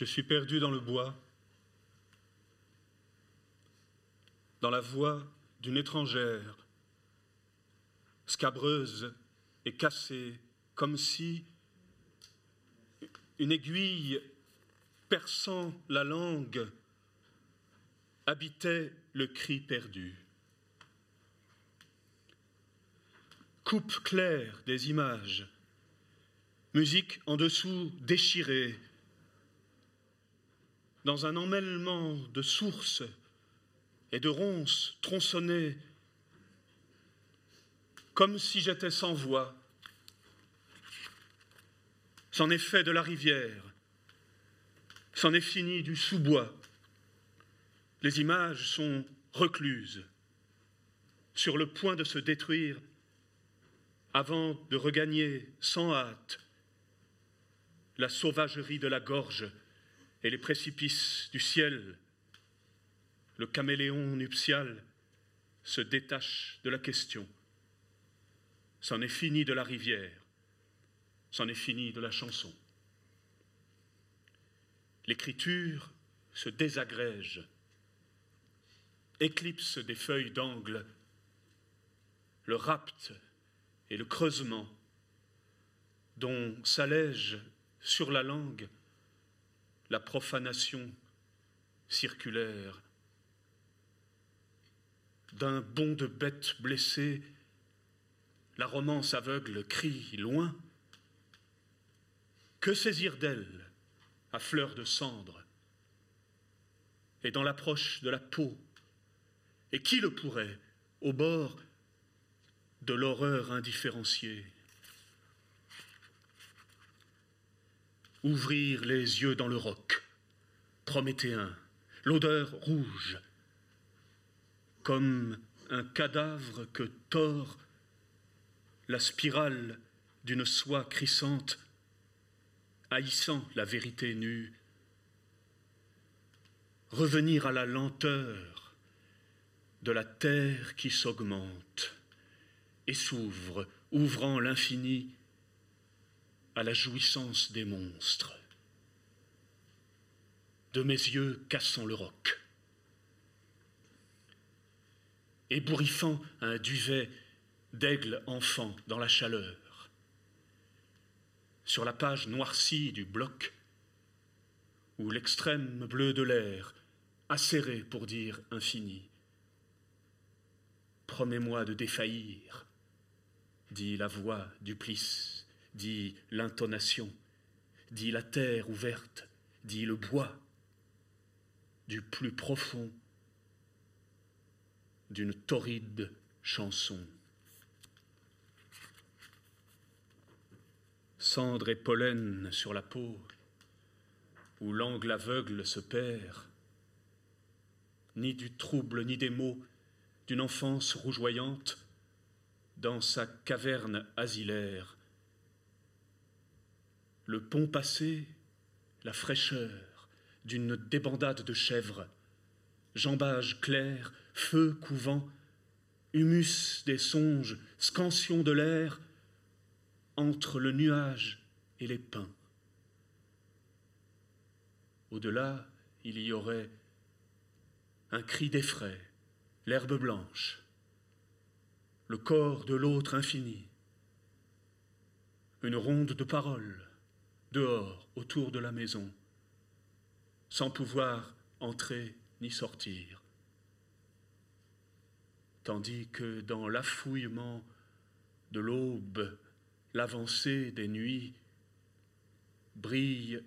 Je suis perdu dans le bois, dans la voix d'une étrangère, scabreuse et cassée, comme si une aiguille perçant la langue habitait le cri perdu. Coupe claire des images, musique en dessous déchirée, dans un emmêlement de sources et de ronces tronçonnées, comme si j'étais sans voix. C'en est fait de la rivière, c'en est fini du sous-bois. Les images sont recluses, sur le point de se détruire avant de regagner sans hâte la sauvagerie de la gorge et les précipices du ciel. Le caméléon nuptial se détache de la question. C'en est fini de la rivière, c'en est fini de la chanson. L'écriture se désagrège, éclipse des feuilles d'angle, le rapt et le creusement dont s'allège sur la langue la profanation circulaire d'un bond de bête blessée, la romance aveugle crie loin. Que saisir d'elle à fleur de cendre et dans l'approche de la peau? Et qui le pourrait au bord de l'horreur indifférenciée? Ouvrir les yeux dans le roc, prométhéen, l'odeur rouge, comme un cadavre que tord la spirale d'une soie crissante haïssant la vérité nue, revenir à la lenteur de la terre qui s'augmente et s'ouvre, ouvrant l'infini à la jouissance des monstres. De mes yeux cassant le roc, ébouriffant un duvet d'aigle enfant dans la chaleur sur la page noircie du bloc, où l'extrême bleu de l'air, acéré pour dire infini. Promets-moi de défaillir, dit la voix du plis, dit l'intonation, dit la terre ouverte, dit le bois, du plus profond d'une torride chanson. cendre et pollen sur la peau, où l'angle aveugle se perd, ni du trouble ni des mots d'une enfance rougeoyante dans sa caverne asilaire. Le pont passé, la fraîcheur d'une débandade de chèvres, jambage clair, feu couvant, humus des songes, scansion de l'air, entre le nuage et les pins. Au-delà, il y aurait un cri d'effraie, l'herbe blanche, le corps de l'autre infini, une ronde de paroles, dehors, autour de la maison, sans pouvoir entrer ni sortir. Tandis que dans l'affouillement de l'aube l'avancée des nuits, brille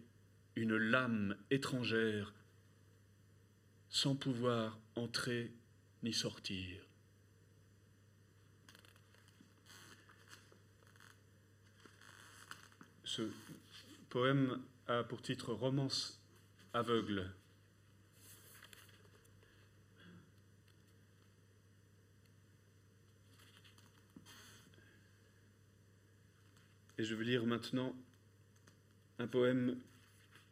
une lame étrangère sans pouvoir entrer ni sortir. Poème a pour titre Romance aveugle. Et je vais lire maintenant un poème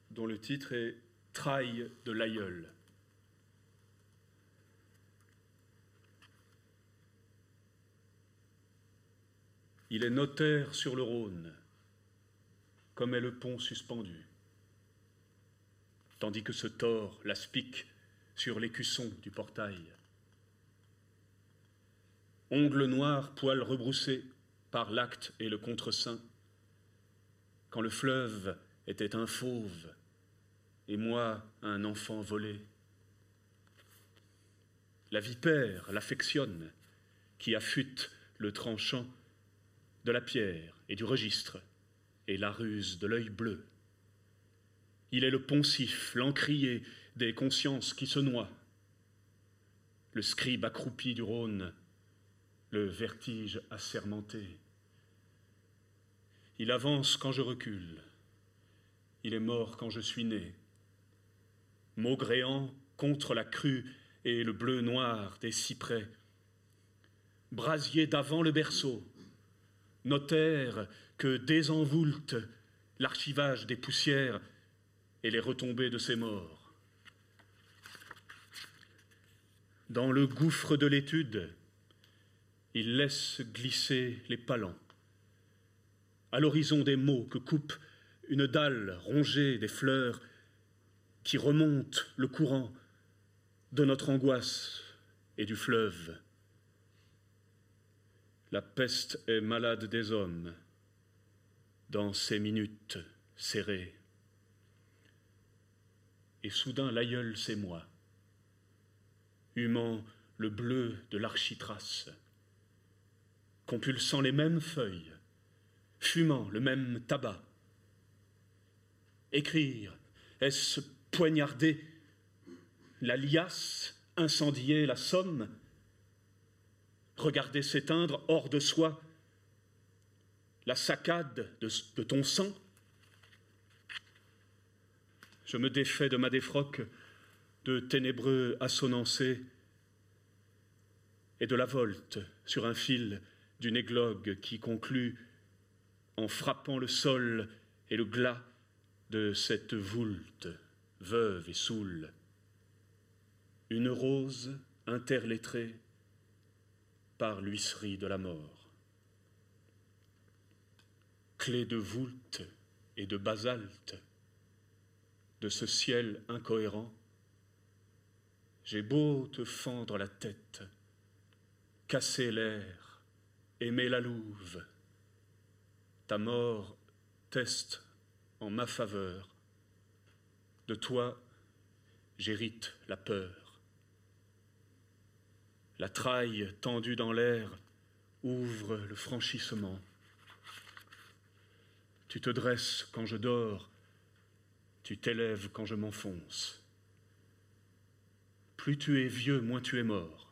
dont le titre est Traille de l'aïeul. Il est notaire sur le Rhône, comme est le pont suspendu. tandis que se tord l'aspic sur l'écusson du portail. Ongles noirs, poils rebroussés par l'acte et le contre-saint, quand le fleuve était un fauve et moi un enfant volé. La vipère l'affectionne, qui affûte le tranchant de la pierre et du registre et la ruse de l'œil bleu. Il est le poncif, l'encrier des consciences qui se noient, le scribe accroupi du Rhône, le vertige assermenté. Il avance quand je recule, il est mort quand je suis né. Maugréant contre la crue et le bleu noir des cyprès, brasier d'avant le berceau, notaire que désenvoulte l'archivage des poussières et les retombées de ses morts. Dans le gouffre de l'étude, il laisse glisser les palans. À l'horizon des mots que coupe une dalle rongée des fleurs qui remonte le courant de notre angoisse et du fleuve. La peste est malade des hommes dans ces minutes serrées. Et soudain l'aïeul s'émoi, humant le bleu de l'architrace, compulsant les mêmes feuilles, fumant le même tabac. Écrire, est-ce poignarder la liasse, incendier la somme, regarder s'éteindre hors de soi la saccade de, ton sang Je me défais de ma défroque de ténébreux assonances et de la volte sur un fil d'une églogue qui conclut en frappant le sol et le glas de cette voulte veuve et saoule. Une rose interlettrée par l'huisserie de la mort. Clé de voulte et de basalte de ce ciel incohérent, j'ai beau te fendre la tête, casser l'air, aimer la louve, ta mort teste en ma faveur. De toi, j'hérite la peur. La traille tendue dans l'air ouvre le franchissement. Tu te dresses quand je dors, tu t'élèves quand je m'enfonce. Plus tu es vieux, moins tu es mort.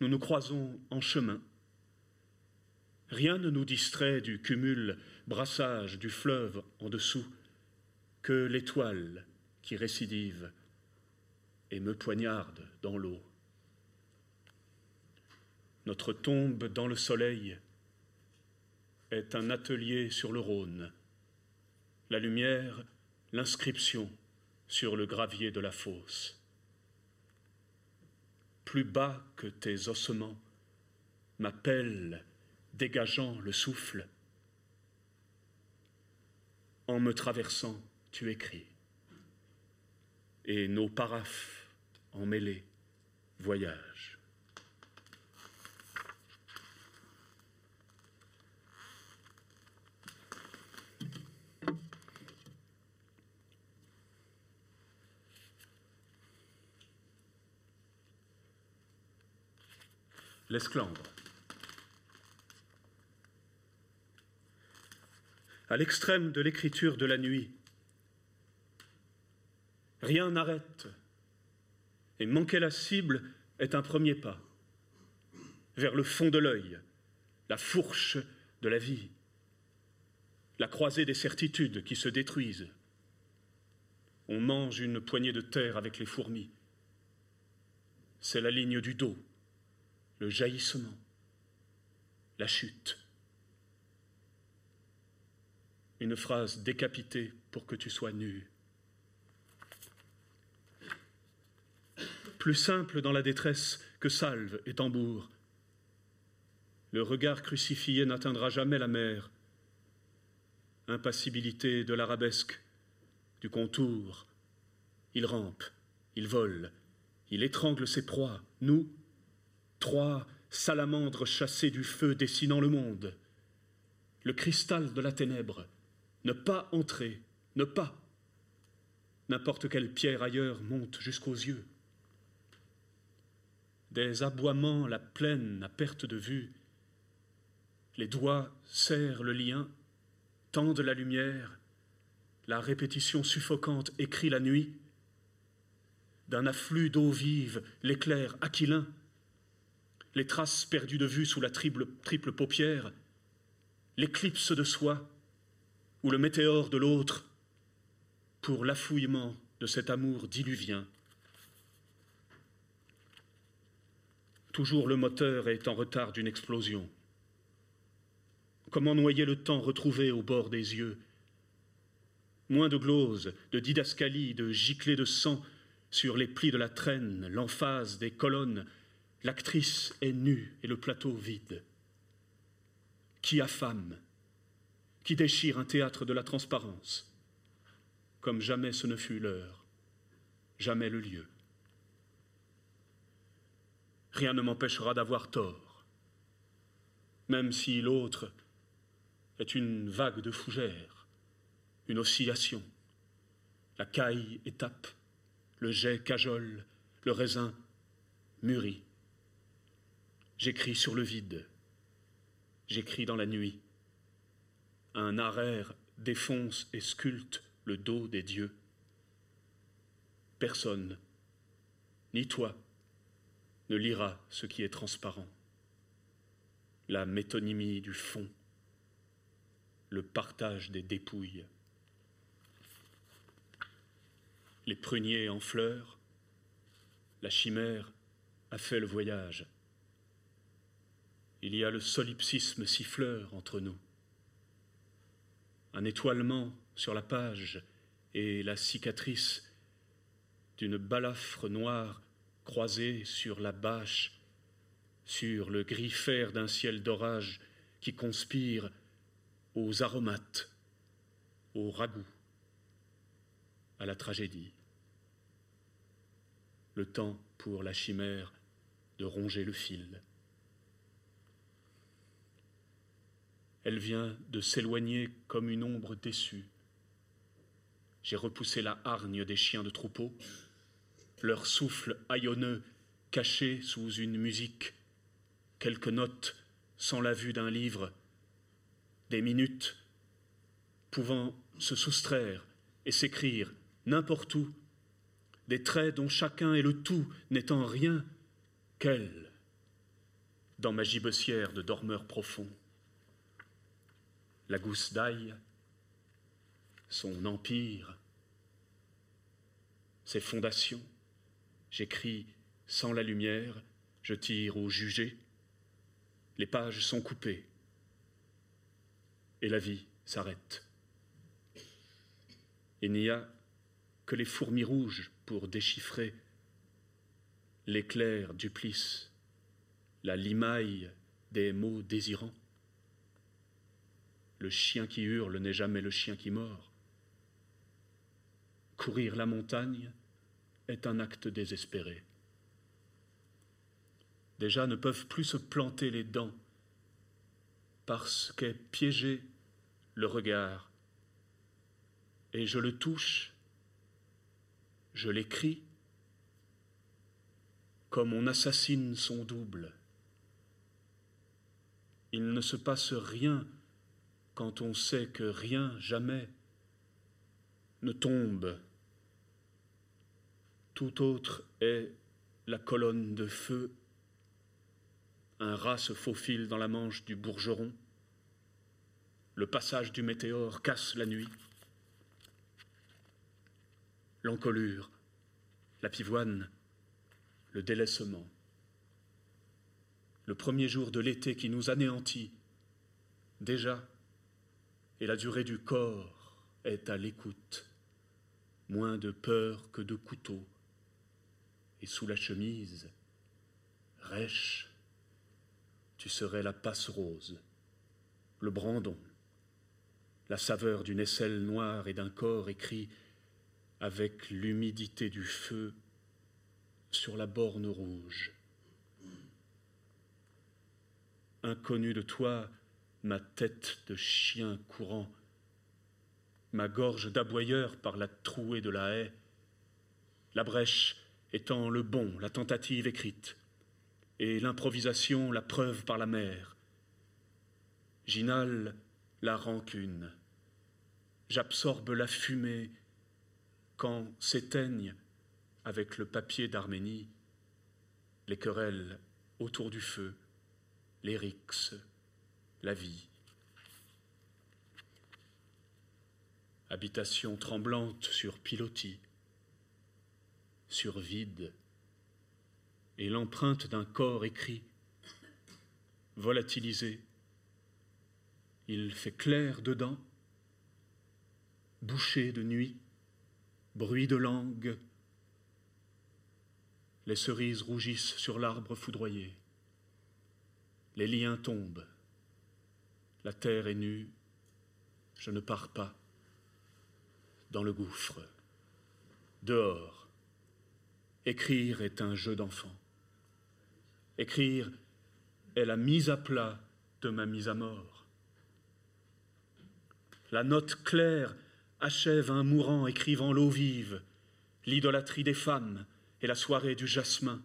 Nous nous croisons en chemin. Rien ne nous distrait du cumul brassage du fleuve en dessous que l'étoile qui récidive et me poignarde dans l'eau. Notre tombe dans le soleil est un atelier sur le Rhône. La lumière, l'inscription sur le gravier de la fosse. Plus bas que tes ossements, m'appelle, dégageant le souffle, en me traversant, tu écris. Et nos paraphes emmêlés voyagent. L'esclandre. à l'extrême de l'écriture de la nuit. Rien n'arrête. Et manquer la cible est un premier pas vers le fond de l'œil, la fourche de la vie, la croisée des certitudes qui se détruisent. On mange une poignée de terre avec les fourmis. C'est la ligne du dos, le jaillissement, la chute une phrase décapitée pour que tu sois nu. Plus simple dans la détresse que salve et tambour. Le regard crucifié n'atteindra jamais la mer. Impassibilité de l'arabesque, du contour, il rampe, il vole, il étrangle ses proies, nous, trois salamandres chassées du feu dessinant le monde. Le cristal de la ténèbre, ne pas entrer, ne pas. N'importe quelle pierre ailleurs monte jusqu'aux yeux. Des aboiements la plaine à perte de vue. Les doigts serrent le lien, tendent la lumière, la répétition suffocante écrit la nuit. D'un afflux d'eau vive, l'éclair aquilin, les traces perdues de vue sous la triple, triple paupière, l'éclipse de soi ou le météore de l'autre, pour l'affouillement de cet amour diluvien. Toujours le moteur est en retard d'une explosion. Comment noyer le temps retrouvé au bord des yeux? Moins de glose, de didascalie, de giclées de sang sur les plis de la traîne, l'emphase des colonnes, l'actrice est nue et le plateau vide. Qui affame Qui déchire un théâtre de la transparence Comme jamais ce ne fut l'heure, jamais le lieu. Rien ne m'empêchera d'avoir tort, même si l'autre est une vague de fougères une oscillation. La caille étape, le jet cajole, le raisin mûrit. J'écris sur le vide, j'écris dans la nuit. Un arère défonce et sculpte le dos des dieux. Personne, ni toi, ne lira ce qui est transparent. La métonymie du fond, le partage des dépouilles. les pruniers en fleurs, la chimère a fait le voyage. Il y a le solipsisme siffleur entre nous, un étoilement sur la page et la cicatrice d'une balafre noire croisée sur la bâche, sur le gris fer d'un ciel d'orage qui conspire aux aromates, aux ragoûts, à la tragédie le temps pour la chimère de ronger le fil. Elle vient de s'éloigner comme une ombre déçue. J'ai repoussé la hargne des chiens de troupeau, leur souffle haillonneux caché sous une musique, quelques notes sans la vue d'un livre, des minutes pouvant se soustraire et s'écrire n'importe où. Des traits dont chacun est le tout, n'étant rien qu'elle, dans ma gibecière de dormeur profond. La gousse d'ail, son empire, ses fondations, j'écris sans la lumière, je tire au jugé, les pages sont coupées et la vie s'arrête. Il n'y a que les fourmis rouges pour déchiffrer l'éclair duplice, la limaille des mots désirants. Le chien qui hurle n'est jamais le chien qui mord. Courir la montagne est un acte désespéré. Déjà ne peuvent plus se planter les dents parce qu'est piégé le regard. Et je le touche je l'écris comme on assassine son double. Il ne se passe rien quand on sait que rien jamais ne tombe. Tout autre est la colonne de feu. Un rat se faufile dans la manche du bourgeron. Le passage du météore casse la nuit l'encolure, la pivoine, le délaissement. Le premier jour de l'été qui nous anéantit, déjà, et la durée du corps est à l'écoute, moins de peur que de couteau, et sous la chemise, rêche, tu serais la passe rose, le brandon, la saveur d'une aisselle noire et d'un corps écrit avec l'humidité du feu sur la borne rouge. Inconnu de toi, ma tête de chien courant, ma gorge d'aboyeur par la trouée de la haie, la brèche étant le bon, la tentative écrite, et l'improvisation la preuve par la mer. J'inhale la rancune, j'absorbe la fumée quand s'éteignent avec le papier d'Arménie les querelles autour du feu, les rixes, la vie. Habitation tremblante sur pilotis, sur vide, et l'empreinte d'un corps écrit, volatilisé. Il fait clair dedans, bouché de nuit, bruit de langue. Les cerises rougissent sur l'arbre foudroyé. Les liens tombent. La terre est nue. Je ne pars pas. Dans le gouffre. Dehors. Écrire est un jeu d'enfant. Écrire est la mise à plat de ma mise à mort. La note claire achève un mourant écrivant l'eau vive, l'idolâtrie des femmes et la soirée du jasmin.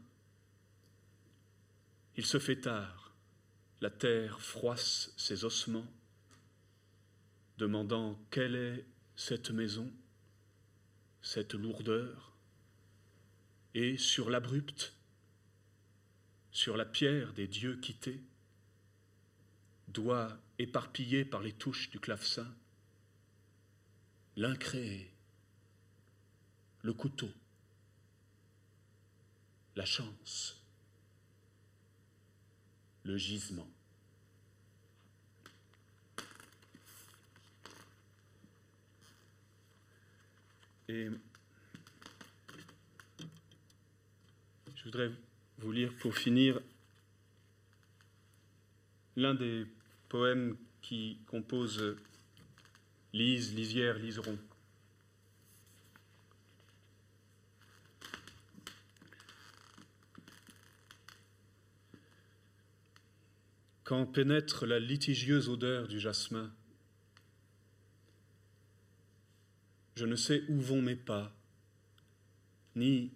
Il se fait tard, la terre froisse ses ossements, demandant quelle est cette maison, cette lourdeur, et sur l'abrupte, sur la pierre des dieux quittés, doigts éparpillés par les touches du clavecin, l'incréé, le couteau, la chance, le gisement. Et je voudrais vous lire pour finir l'un des poèmes qui composent Lise, lisière, liseront. Quand pénètre la litigieuse odeur du jasmin, je ne sais où vont mes pas, ni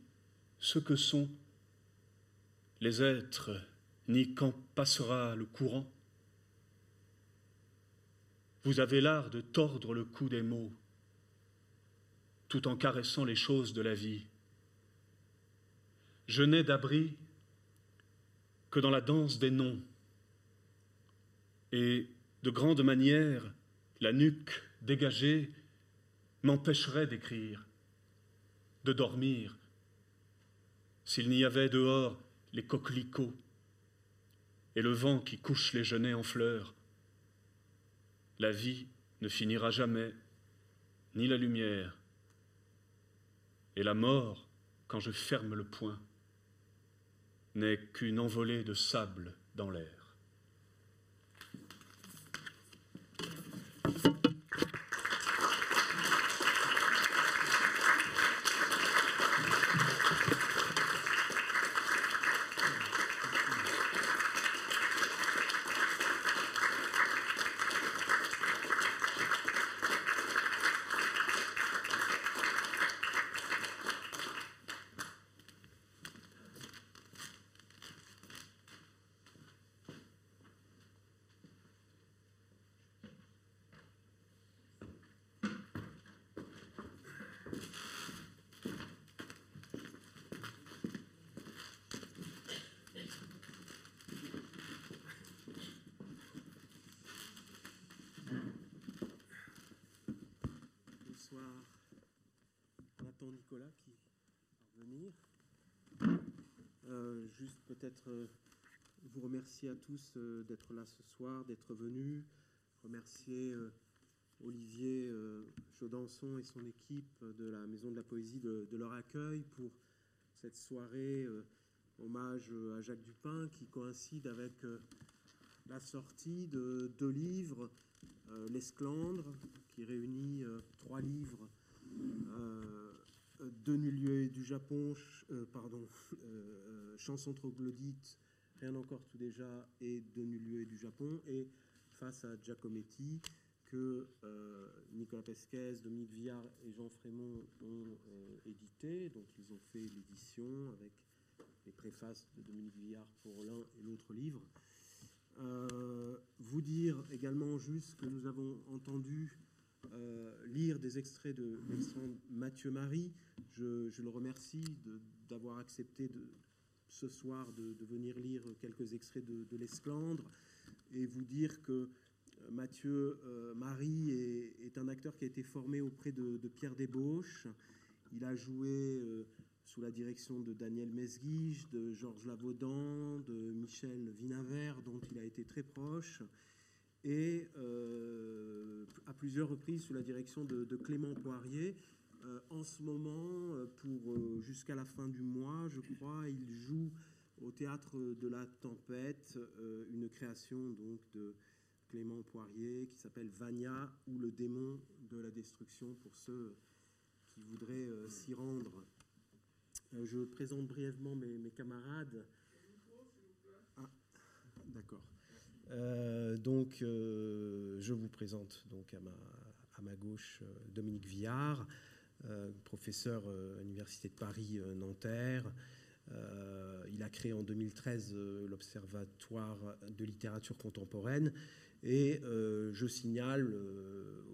ce que sont les êtres, ni quand passera le courant. Vous avez l'art de tordre le cou des mots, tout en caressant les choses de la vie. Je n'ai d'abri que dans la danse des noms, et de grande manière, la nuque dégagée m'empêcherait d'écrire, de dormir, s'il n'y avait dehors les coquelicots et le vent qui couche les genêts en fleurs, la vie ne finira jamais, ni la lumière. Et la mort, quand je ferme le poing, n'est qu'une envolée de sable dans l'air. Euh, juste peut-être euh, vous remercier à tous euh, d'être là ce soir, d'être venus. Remercier Olivier Chaudançon et son équipe de la Maison de la Poésie de, leur accueil pour cette soirée hommage à Jacques Dupin qui coïncide avec la sortie de deux livres, L'Esclandre, qui réunit trois livres De nul du Japon, pardon, chanson troglodyte, rien encore tout déjà, et De nul du Japon, et face à Giacometti, que Nicolas Pesquez, Dominique Villard et Jean Frémont ont édité. Donc ils ont fait l'édition avec les préfaces de Dominique Villard pour l'un et l'autre livre. Euh, vous dire également juste que nous avons entendu euh, lire des extraits de Mathieu Marie. Je, le remercie d'avoir accepté de, ce soir de, venir lire quelques extraits de, l'Esclandre et vous dire que euh, Mathieu Marie est, un acteur qui a été formé auprès de, Pierre Desbauches. Il a joué sous la direction de Daniel Mesguige, de Georges Lavaudan, de Michel Vinavert, dont il a été très proche, et euh, à plusieurs reprises sous la direction de, Clément Poirier. Euh, en ce moment, euh, pour jusqu'à la fin du mois, je crois, il joue au théâtre de la Tempête une création donc de Clément Poirier qui s'appelle Vania ou le démon de la destruction pour ceux qui voudraient s'y rendre. Euh, je présente brièvement mes, camarades. Ah, d'accord. Euh, donc, euh, je vous présente donc à ma, à ma gauche Dominique Villard, professeur à l'Université de Paris Nanterre. il a créé en 2013 l'Observatoire de littérature contemporaine. Et je signale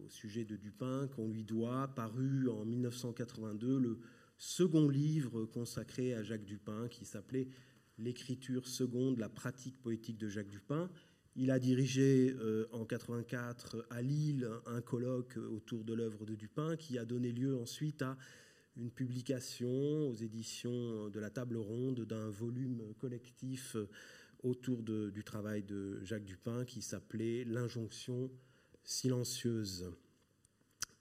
au sujet de Dupin qu'on lui doit, paru en 1982, le second livre consacré à Jacques Dupin qui s'appelait L'écriture seconde, la pratique poétique de Jacques Dupin. Il a dirigé euh, en 84 à Lille un colloque autour de l'œuvre de Dupin qui a donné lieu ensuite à une publication aux éditions de la Table Ronde d'un volume collectif autour du travail de Jacques Dupin qui s'appelait L'injonction silencieuse.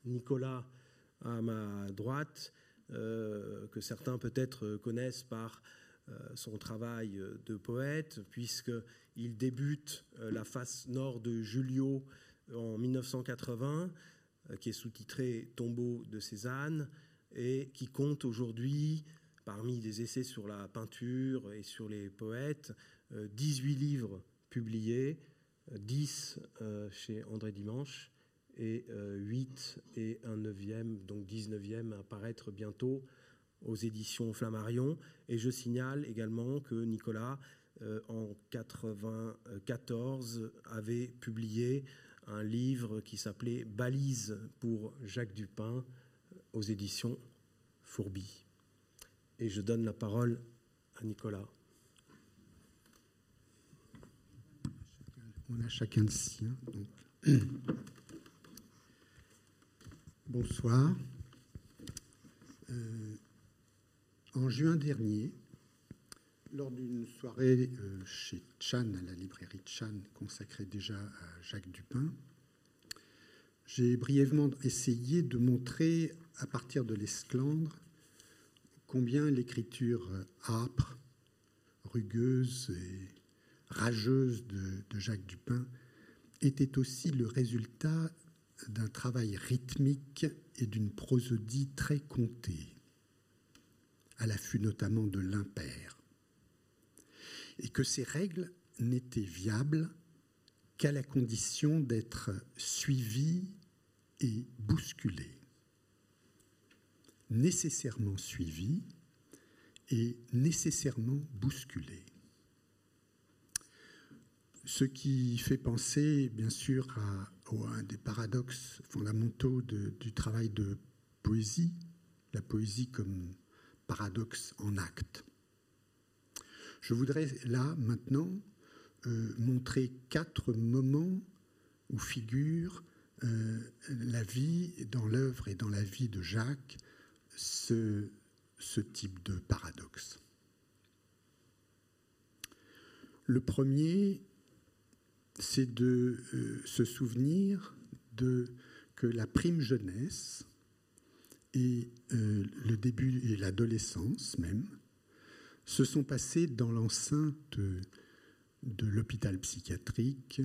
Nicolas, à ma droite, euh, que certains peut-être connaissent par son travail de poète, puisqu'il débute euh, la face nord de Julio en 1980, qui est sous-titré Tombeau de Cézanne, et qui compte aujourd'hui, parmi des essais sur la peinture et sur les poètes, 18 livres publiés, 10 chez André Dimanche, et 8 euh, et un 9e, donc 19e à apparaître bientôt aux éditions Flammarion. Et je signale également que Nicolas, euh, en 1994, avait publié un livre qui s'appelait Balise pour Jacques Dupin aux éditions Fourbi. Et je donne la parole à Nicolas. On a chacun le sien. Bonsoir. Euh, en juin dernier, lors d'une soirée euh, chez Chan, à la librairie Chan, consacrée déjà à Jacques Dupin, j'ai brièvement essayé de montrer, à partir de l'esclandre, combien l'écriture âpre, rugueuse et rageuse de Jacques Dupin était aussi le résultat d'un travail rythmique et d'une prosodie très comptée, à l'affût notamment de l'impair, et que ces règles n'étaient viables qu'à la condition d'être suivies et bousculées, nécessairement suivies et nécessairement bousculées. Ce qui fait penser, bien sûr, à un des paradoxes fondamentaux du travail de poésie, la poésie comme paradoxe en acte. Je voudrais là maintenant euh, montrer quatre moments où figure euh, la vie dans l'œuvre et dans la vie de Jacques ce, type de paradoxe. Le premier c'est de euh, se souvenir de, que la prime jeunesse et euh, le début et l'adolescence même se sont passés dans l'enceinte de l'hôpital psychiatrique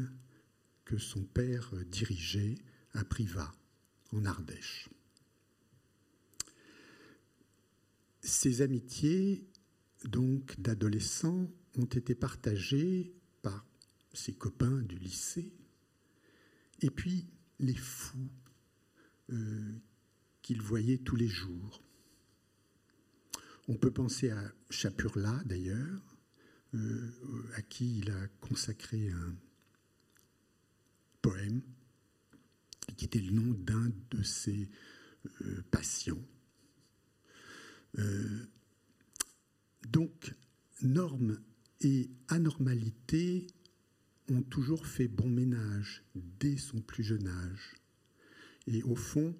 que son père dirigeait à Privas, en Ardèche. Ces amitiés, donc d'adolescents, ont été partagées par ses copains du lycée, et puis les fous euh, qu'il voyait tous les jours. On peut penser à Chapurla d'ailleurs, euh, à qui il a consacré un poème qui était le nom d'un de ses euh, patients. Euh, donc, normes et anormalité ont toujours fait bon ménage dès son plus jeune âge. Et au fond,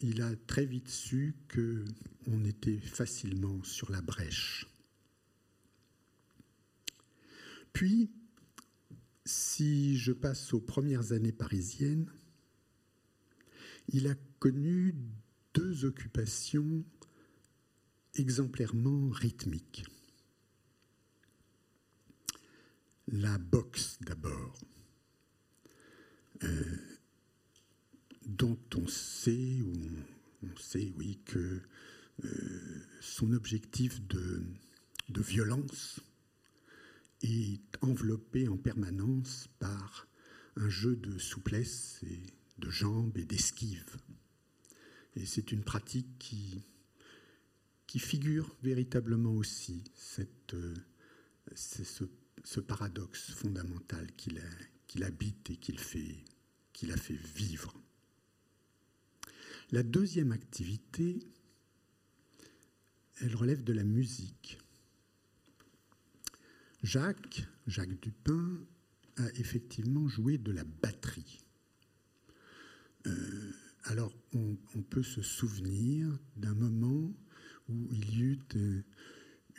il a très vite su qu'on était facilement sur la brèche. Puis, si je passe aux premières années parisiennes, il a connu deux occupations exemplairement rythmiques. La boxe d'abord, euh, dont on sait, que euh, son objectif de, violence est enveloppé en permanence par un jeu de souplesse et de jambes et d'esquive. Et c'est une pratique qui, figure véritablement aussi cette, euh, ce, paradoxe fondamental qu'il habite et qu'il a fait vivre. La deuxième activité, elle relève de la musique. Jacques, Jacques Dupin, a effectivement joué de la batterie. Euh, alors, on, peut se souvenir d'un moment où il y eut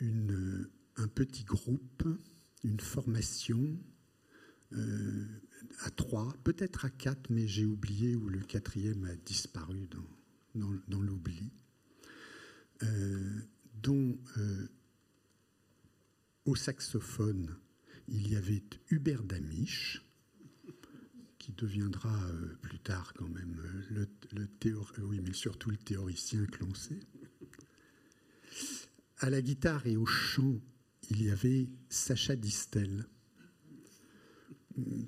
euh, un petit groupe, une formation euh, à trois, peut-être à quatre, mais j'ai oublié où le quatrième a disparu dans, l'oubli, dont au saxophone, il y avait Hubert Damisch, qui deviendra euh, plus tard quand même euh, le. Euh, oui, mais surtout le théoricien que l'on sait. À la guitare et au chant, il y avait Sacha Distel.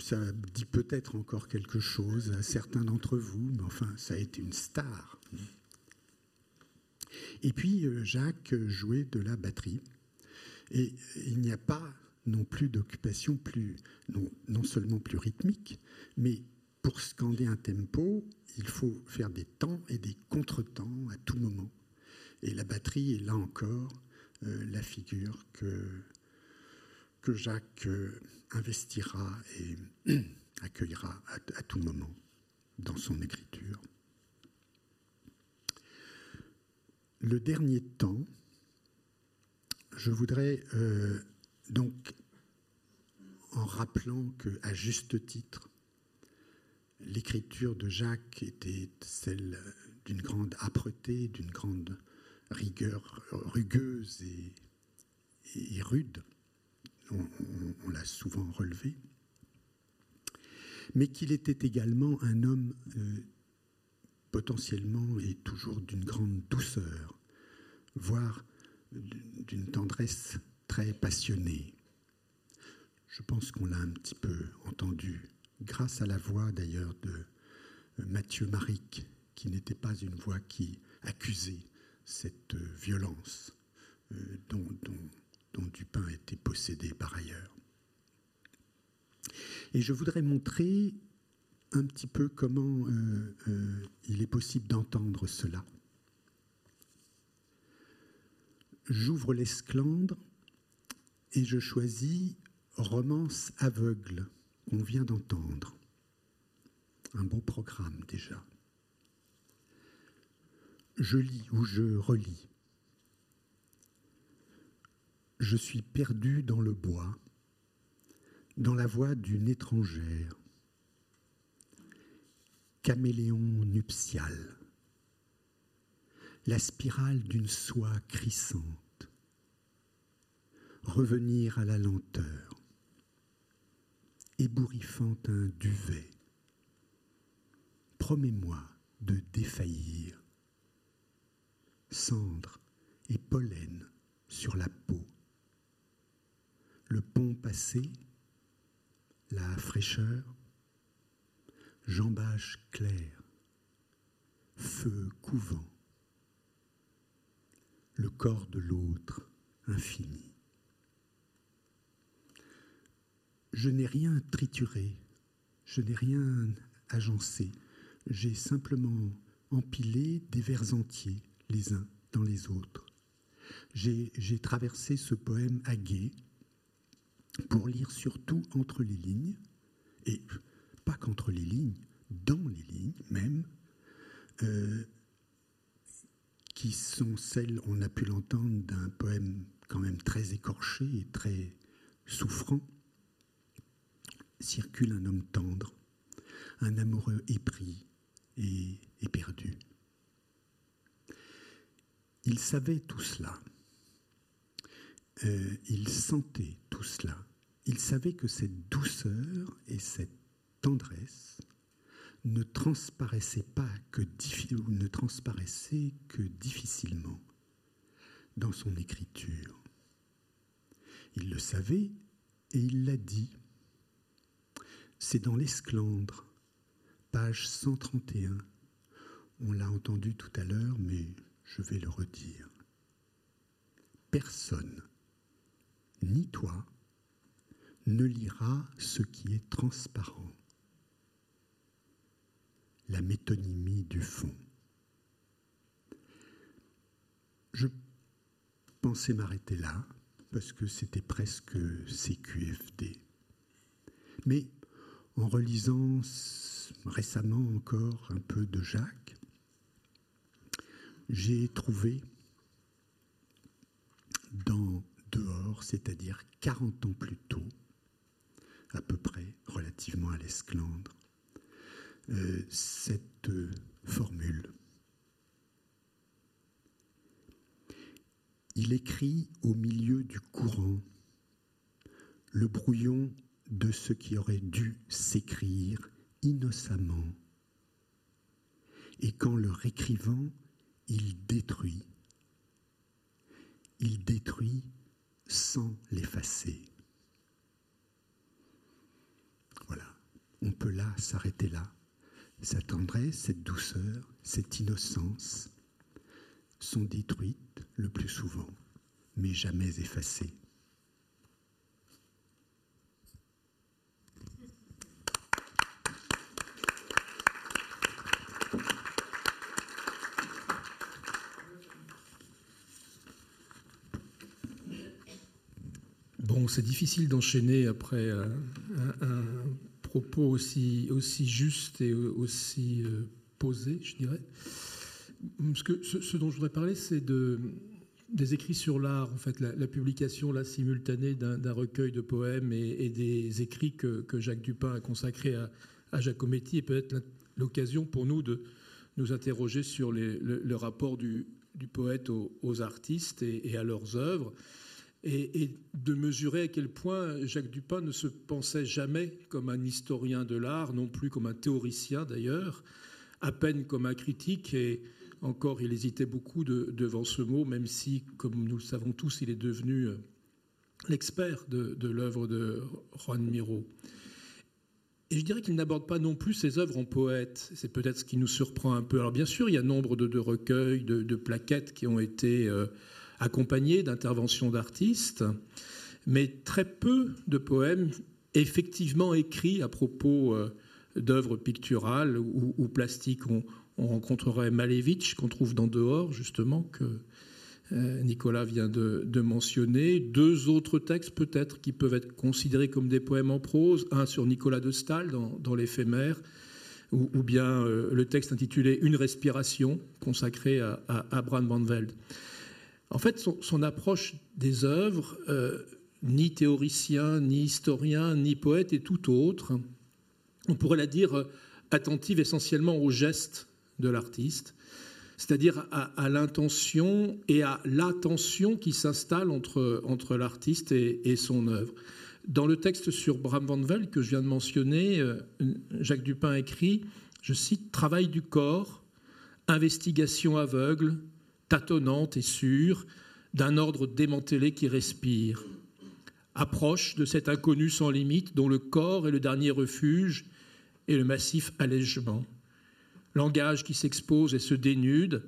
Ça dit peut-être encore quelque chose à certains d'entre vous, mais enfin, ça a été une star. Et puis, Jacques jouait de la batterie. Et il n'y a pas non plus d'occupation plus, non, non, seulement plus rythmique, mais pour scander un tempo, il faut faire des temps et des contretemps à tout moment. Et la batterie est là encore euh, la figure que, que Jacques euh, investira et accueillera à, tout moment dans son écriture. Le dernier temps, je voudrais euh, donc, en rappelant que, à juste titre, l'écriture de Jacques était celle d'une grande âpreté, d'une grande rigueur rugueuse et, rude, on, l'a souvent relevé, mais qu'il était également un homme euh, potentiellement et toujours d'une grande douceur, voire d'une tendresse très passionnée. Je pense qu'on l'a un petit peu entendu, grâce à la voix d'ailleurs de euh, Mathieu Maric, qui n'était pas une voix qui accusait cette euh, violence dont, Dupin était possédé par ailleurs. Et je voudrais montrer un petit peu comment il est possible d'entendre cela. J'ouvre l'esclandre et je choisis Romance aveugle qu'on vient d'entendre. Un bon programme déjà. Je lis ou je relis. Je suis perdu dans le bois, dans la voix d'une étrangère. Caméléon nuptial la spirale d'une soie crissante, revenir à la lenteur, ébouriffant un duvet. Promets-moi de défaillir. Cendre et pollen sur la peau. Le pont passé, la fraîcheur, jambage clair, feu couvant, le corps de l'autre infini. Je n'ai rien trituré, je n'ai rien agencé, j'ai simplement empilé des vers entiers les uns dans les autres. J'ai traversé ce poème à pour lire surtout entre les lignes, et pas qu'entre les lignes, dans les lignes même, euh, qui sont celles, on a pu l'entendre, d'un poème quand même très écorché et très souffrant, circule un homme tendre, un amoureux épris et, et perdu. Il savait tout cela. Euh, il sentait cela. Il savait que cette douceur et cette tendresse ne transparaissaient pas que, ne transparaissaient que difficilement dans son écriture. Il le savait et il l'a dit. C'est dans l'Esclandre, page 131. On l'a entendu tout à l'heure, mais je vais le redire. Personne, ni toi, ne lira ce qui est transparent. La métonymie du fond. Je pensais m'arrêter là, parce que c'était presque CQFD. Mais en relisant récemment encore un peu de Jacques, j'ai trouvé dans Dehors, c'est-à-dire 40 ans plus tôt, à peu près, relativement à l'Esclandre, euh, cette euh, formule. Il écrit au milieu du courant le brouillon de ce qui aurait dû s'écrire innocemment. Et qu'en le réécrivant, il détruit. Il détruit sans l'effacer. Voilà, on peut là s'arrêter là. Sa tendresse, cette douceur, cette innocence sont détruites le plus souvent, mais jamais effacées. C'est difficile d'enchaîner après un, propos aussi, juste et aussi euh, posé, je dirais. Ce, dont je voudrais parler, c'est de, des écrits sur l'art, en fait, la, publication là, simultanée d'un recueil de poèmes et, des écrits que, Jacques Dupin a consacrés à, à Giacometti, et peut-être l'occasion pour nous de nous interroger sur le, rapport du, poète aux, artistes et, à leurs œuvres et, de mesurer à quel point Jacques Dupin ne se pensait jamais comme un historien de l'art, non plus comme un théoricien d'ailleurs, à peine comme un critique, et encore il hésitait beaucoup devant ce mot, même si, comme nous le savons tous, il est devenu euh, l'expert de, l'œuvre de Juan Miro. Et je dirais qu'il n'aborde pas non plus ses œuvres en poète. C'est peut-être ce qui nous surprend un peu. Alors bien sûr, il y a nombre de, recueils, de, plaquettes qui ont été euh, accompagné d'interventions d'artistes, mais très peu de poèmes effectivement écrits à propos euh, d'œuvres picturales ou, plastiques. On, rencontrerait Malevich, qu'on trouve dans Dehors, justement, que euh, Nicolas vient de, mentionner. Deux autres textes, peut-être, qui peuvent être considérés comme des poèmes en prose. Un sur Nicolas de Stahl, dans, l'éphémère, ou, bien euh, le texte intitulé Une respiration, consacré à, à Abraham Van Velde. En fait, son, approche des œuvres, euh, ni théoricien, ni historien, ni poète, est tout autre. On pourrait la dire euh, attentive essentiellement aux gestes de l'artiste, c'est-à-dire à, l'intention et à l'attention qui s'installe entre, entre l'artiste et, son œuvre. Dans le texte sur Bram van Velde que je viens de mentionner, euh, Jacques Dupin écrit, je cite, Travail du corps, investigation aveugle, tâtonnante et sûre, d'un ordre démantelé qui respire. Approche de cet inconnu sans limite dont le corps est le dernier refuge et le massif allègement. Langage qui s'expose et se dénude,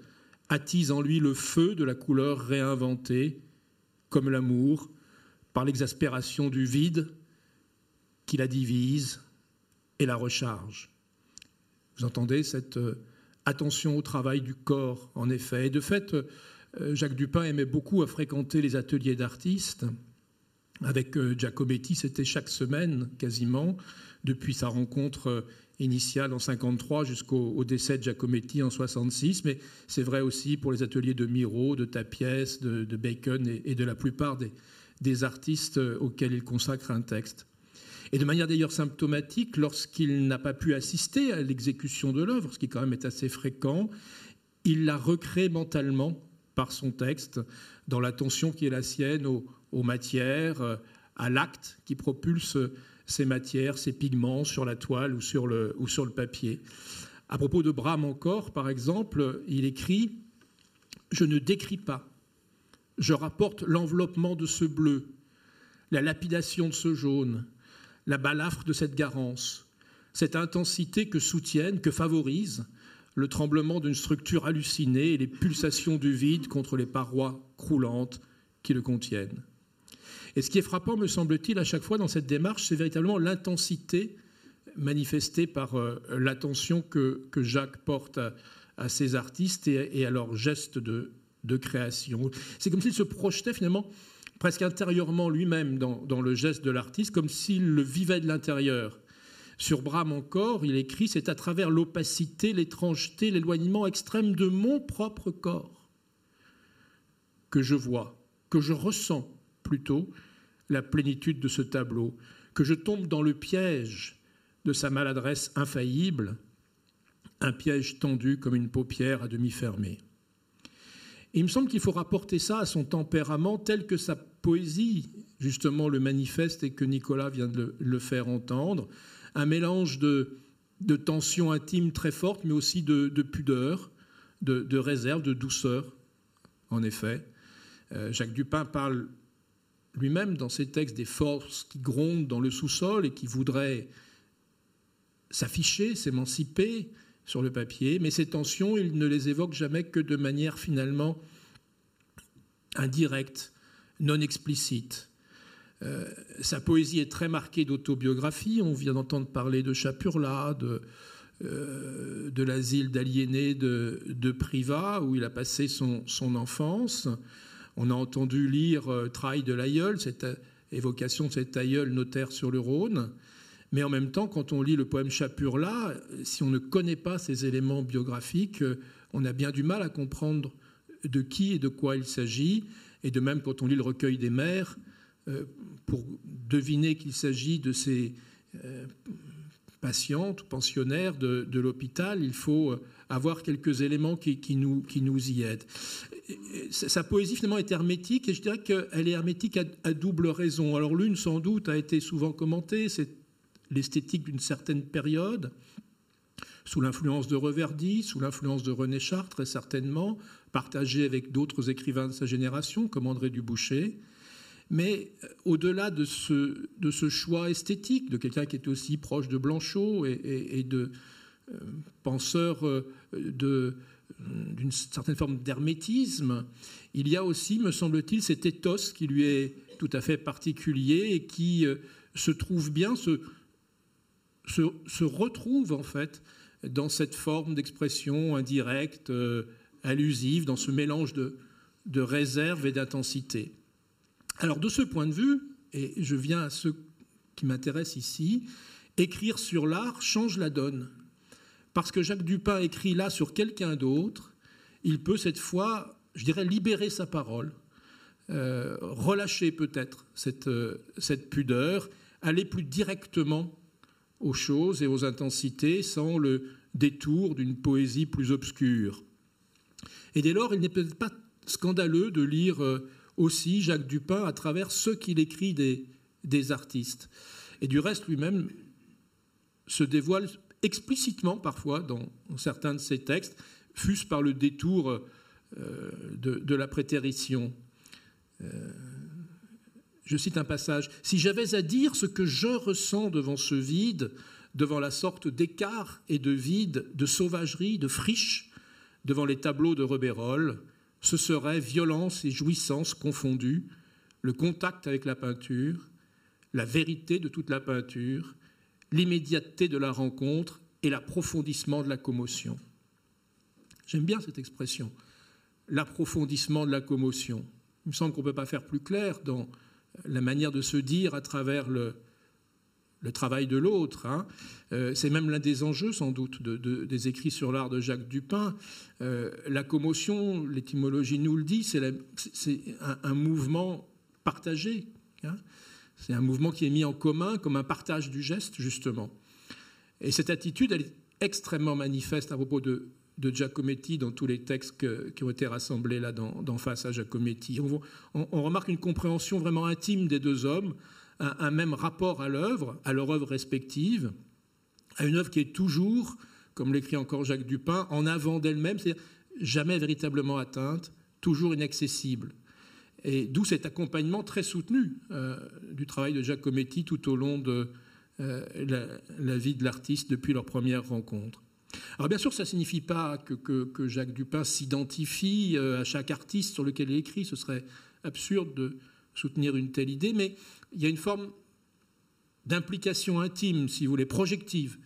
attise en lui le feu de la couleur réinventée, comme l'amour, par l'exaspération du vide qui la divise et la recharge. Vous entendez cette euh, attention au travail du corps, en effet. Et de fait, euh, Jacques Dupin aimait beaucoup à fréquenter les ateliers d'artistes. Avec euh, Giacometti, c'était chaque semaine quasiment, depuis sa rencontre initiale en 53 jusqu'au décès de Giacometti en 66. Mais c'est vrai aussi pour les ateliers de Miro, de Tapiès, de, Bacon et, de la plupart des artistes auxquels il consacre un texte. Et de manière d'ailleurs symptomatique, lorsqu'il n'a pas pu assister à l'exécution de l'œuvre, ce qui quand même est assez fréquent, il la recrée mentalement par son texte, dans l'attention qui est la sienne aux, matières, à l'acte qui propulse ces matières, ces pigments sur la toile ou sur le, ou sur le papier. À propos de Brahms encore, par exemple, il écrit Je ne décris pas, je rapporte l'enveloppement de ce bleu, la lapidation de ce jaune, la balafre de cette garance, cette intensité que soutiennent, que favorisent le tremblement d'une structure hallucinée et les pulsations du vide contre les parois croulantes qui le contiennent. Et ce qui est frappant, me semble-t-il, à chaque fois dans cette démarche, c'est véritablement l'intensité manifestée par euh, l'attention que, Jacques porte à, ses artistes et, à leurs gestes de, de création. C'est comme s'il se projetait finalement presque intérieurement lui-même dans, le geste de l'artiste, comme s'il le vivait de l'intérieur. Sur Brahms encore, il écrit C'est à travers l'opacité, l'étrangeté, l'éloignement extrême de mon propre corps que je vois, que je ressens plutôt la plénitude de ce tableau, que je tombe dans le piège de sa maladresse infaillible, un piège tendu comme une paupière à demi fermée. Il me semble qu'il faut rapporter ça à son tempérament tel que sa poésie, justement, le manifeste et que Nicolas vient de le, faire entendre. Un mélange de, de tensions intimes très fortes, mais aussi de, pudeur, de, réserve, de douceur, en effet. Euh, Jacques Dupin parle lui-même dans ses textes des forces qui grondent dans le sous-sol et qui voudraient s'afficher, s'émanciper sur le papier, mais ces tensions, il ne les évoque jamais que de manière finalement indirecte, non explicite. Euh, sa poésie est très marquée d'autobiographie. On vient d'entendre parler de Chapurla, de, euh, l'asile d'aliénés de, de, Privas, où il a passé son, son enfance. On a entendu lire euh, de l'aïeul, cette évocation de cet aïeul notaire sur le Rhône. Mais en même temps, quand on lit le poème Chapurla, si on ne connaît pas ces éléments biographiques, on a bien du mal à comprendre de qui et de quoi il s'agit. Et de même, quand on lit le recueil des mères, euh, pour deviner qu'il s'agit de ces euh, patientes pensionnaires de, l'hôpital, il faut euh, avoir quelques éléments qui, nous, qui nous y aident. Sa poésie finalement est hermétique et je dirais qu'elle est hermétique à, à double raison. Alors l'une sans doute a été souvent commentée, c'est l'esthétique d'une certaine période, sous l'influence de Reverdy, sous l'influence de René Char, très certainement, partagé avec d'autres écrivains de sa génération, comme André Duboucher. Mais euh, au-delà de ce, de ce, choix esthétique, de quelqu'un qui était aussi proche de Blanchot et, de euh, penseur euh, d'une certaine forme d'hermétisme, il y a aussi, me semble-t-il, cet éthos qui lui est tout à fait particulier et qui se trouve bien, se, se, se, retrouve en fait dans cette forme d'expression indirecte, allusive, dans ce mélange de, de réserve et d'intensité. Alors de ce point de vue, et je viens à ce qui m'intéresse ici, écrire sur l'art change la donne. Parce que Jacques Dupin écrit là sur quelqu'un d'autre, il peut cette fois, je dirais, libérer sa parole, euh, relâcher peut-être cette, euh, cette pudeur, aller plus directement aux choses et aux intensités sans le détour d'une poésie plus obscure. Et dès lors, il n'est peut-être pas scandaleux de lire euh, aussi Jacques Dupin à travers ce qu'il écrit des, artistes. Et du reste, lui-même se dévoile explicitement parfois dans certains de ses textes, fût-ce par le détour euh, de, la prétérition. Je cite un passage, Si j'avais à dire ce que je ressens devant ce vide, devant la sorte d'écart et de vide, de sauvagerie, de friche, devant les tableaux de Rebérol, ce serait violence et jouissance confondues, le contact avec la peinture, la vérité de toute la peinture, l'immédiateté de la rencontre et l'approfondissement de la commotion. J'aime bien cette expression, l'approfondissement de la commotion. Il me semble qu'on ne peut pas faire plus clair dans la manière de se dire à travers le, travail de l'autre. Hein. Euh, c'est même l'un des enjeux, sans doute, des écrits sur l'art de Jacques Dupin. Euh, la commotion, l'étymologie nous le dit, c'est un, mouvement partagé. Hein. C'est un mouvement qui est mis en commun comme un partage du geste, justement. Et cette attitude, elle est extrêmement manifeste à propos de, Giacometti dans tous les textes qui ont été rassemblés là dans, Face à Giacometti. on, remarque une compréhension vraiment intime des deux hommes, un, même rapport à l'œuvre, à leur œuvre respective, à une œuvre qui est toujours, comme l'écrit encore Jacques Dupin, en avant d'elle-même, c'est-à-dire jamais véritablement atteinte, toujours inaccessible. Et d'où cet accompagnement très soutenu euh, du travail de Giacometti tout au long de euh, la, vie de l'artiste depuis leur première rencontre. Alors bien sûr, ça ne signifie pas que, que Jacques Dupin s'identifie euh, à chaque artiste sur lequel il écrit, ce serait absurde de soutenir une telle idée, mais il y a une forme d'implication intime, si vous voulez, projective,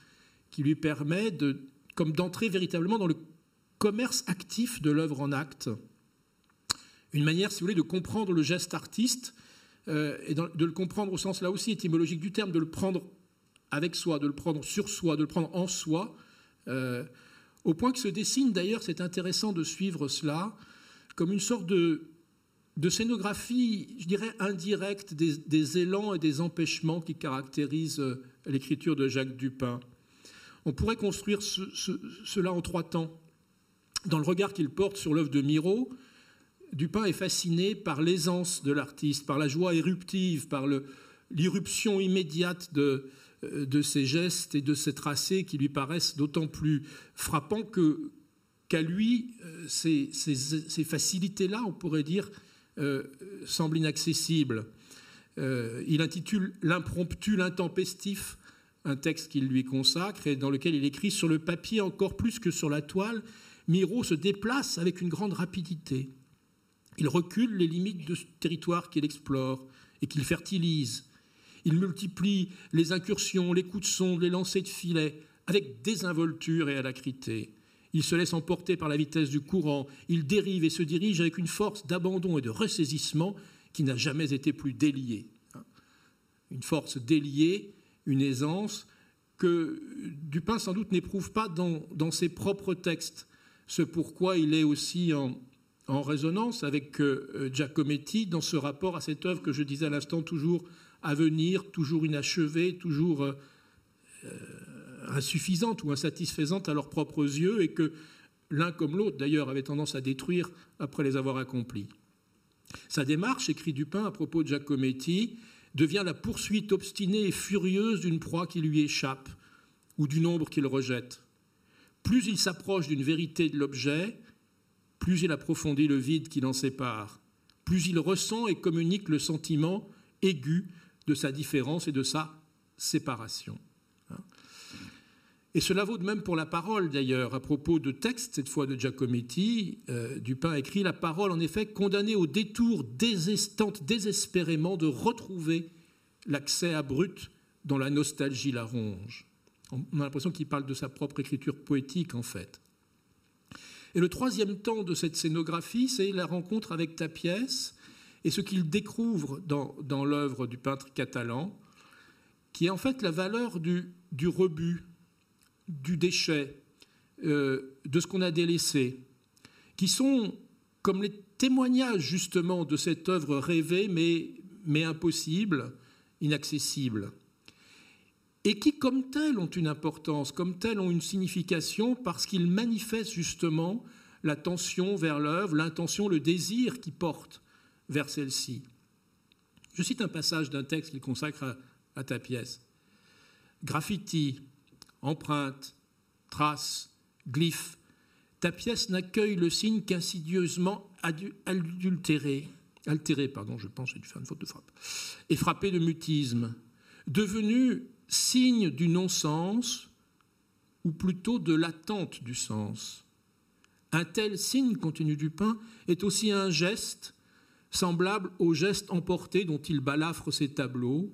qui lui permet de, comme d'entrer véritablement dans le commerce actif de l'œuvre en acte. Une manière, si vous voulez, de comprendre le geste artiste, euh, et de le comprendre au sens là aussi étymologique du terme, de le prendre avec soi, de le prendre sur soi, de le prendre en soi, euh, au point que se dessine d'ailleurs, c'est intéressant de suivre cela, comme une sorte de, de scénographie, je dirais, indirecte des, élans et des empêchements qui caractérisent euh, l'écriture de Jacques Dupin. On pourrait construire cela en trois temps. Dans le regard qu'il porte sur l'œuvre de Miro, Dupin est fasciné par l'aisance de l'artiste, par la joie éruptive, par l'irruption immédiate de, de ses gestes et de ses tracés qui lui paraissent d'autant plus frappants qu'à lui, euh, ces, facilités-là, on pourrait dire, euh, semble inaccessible. Euh, il intitule L'impromptu, l'intempestif, un texte qu'il lui consacre et dans lequel il écrit Sur le papier encore plus que sur la toile, Miro se déplace avec une grande rapidité. Il recule les limites de ce territoire qu'il explore et qu'il fertilise. Il multiplie les incursions, les coups de sonde, les lancers de filet, avec désinvolture et alacrité. Il se laisse emporter par la vitesse du courant, il dérive et se dirige avec une force d'abandon et de ressaisissement qui n'a jamais été plus déliée. Une force déliée, une aisance que Dupin sans doute n'éprouve pas dans, ses propres textes, ce pourquoi il est aussi en, résonance avec euh, Giacometti dans ce rapport à cette œuvre que je disais à l'instant, toujours à venir, toujours inachevée, toujours euh, insuffisante ou insatisfaisante à leurs propres yeux et que l'un comme l'autre d'ailleurs avait tendance à détruire après les avoir accomplis. Sa démarche, écrit Dupin à propos de Giacometti, devient la poursuite obstinée et furieuse d'une proie qui lui échappe ou d'une ombre qu'il rejette. Plus il s'approche d'une vérité de l'objet, plus il approfondit le vide qui l'en sépare, plus il ressent et communique le sentiment aigu de sa différence et de sa séparation. Et cela vaut de même pour la parole, d'ailleurs, à propos de textes, cette fois de Giacometti. Euh, Dupin écrit La parole, en effet, condamnée au détour désespérément de retrouver l'accès à brut dont la nostalgie la ronge. On a l'impression qu'il parle de sa propre écriture poétique, en fait. Et le troisième temps de cette scénographie, c'est la rencontre avec ta pièce et ce qu'il découvre dans, l'œuvre du peintre catalan, qui est en fait la valeur du, rebut, du déchet, euh, de ce qu'on a délaissé, qui sont comme les témoignages justement de cette œuvre rêvée mais, impossible, inaccessible, et qui comme telles ont une importance, comme telles ont une signification parce qu'ils manifestent justement la tension vers l'œuvre, l'intention, le désir qui porte vers celle-ci. Je cite un passage d'un texte qu'il consacre à ta pièce. Graffiti, empreintes, traces, glyphes. Ta pièce n'accueille le signe qu'insidieusement adultéré. altéré, pardon, je pense, j'ai dû faire une faute de frappe, et frappé de mutisme, devenu signe du non-sens, ou plutôt de l'attente du sens. Un tel signe, continue Dupin, est aussi un geste semblable au geste emporté dont il balafre ses tableaux,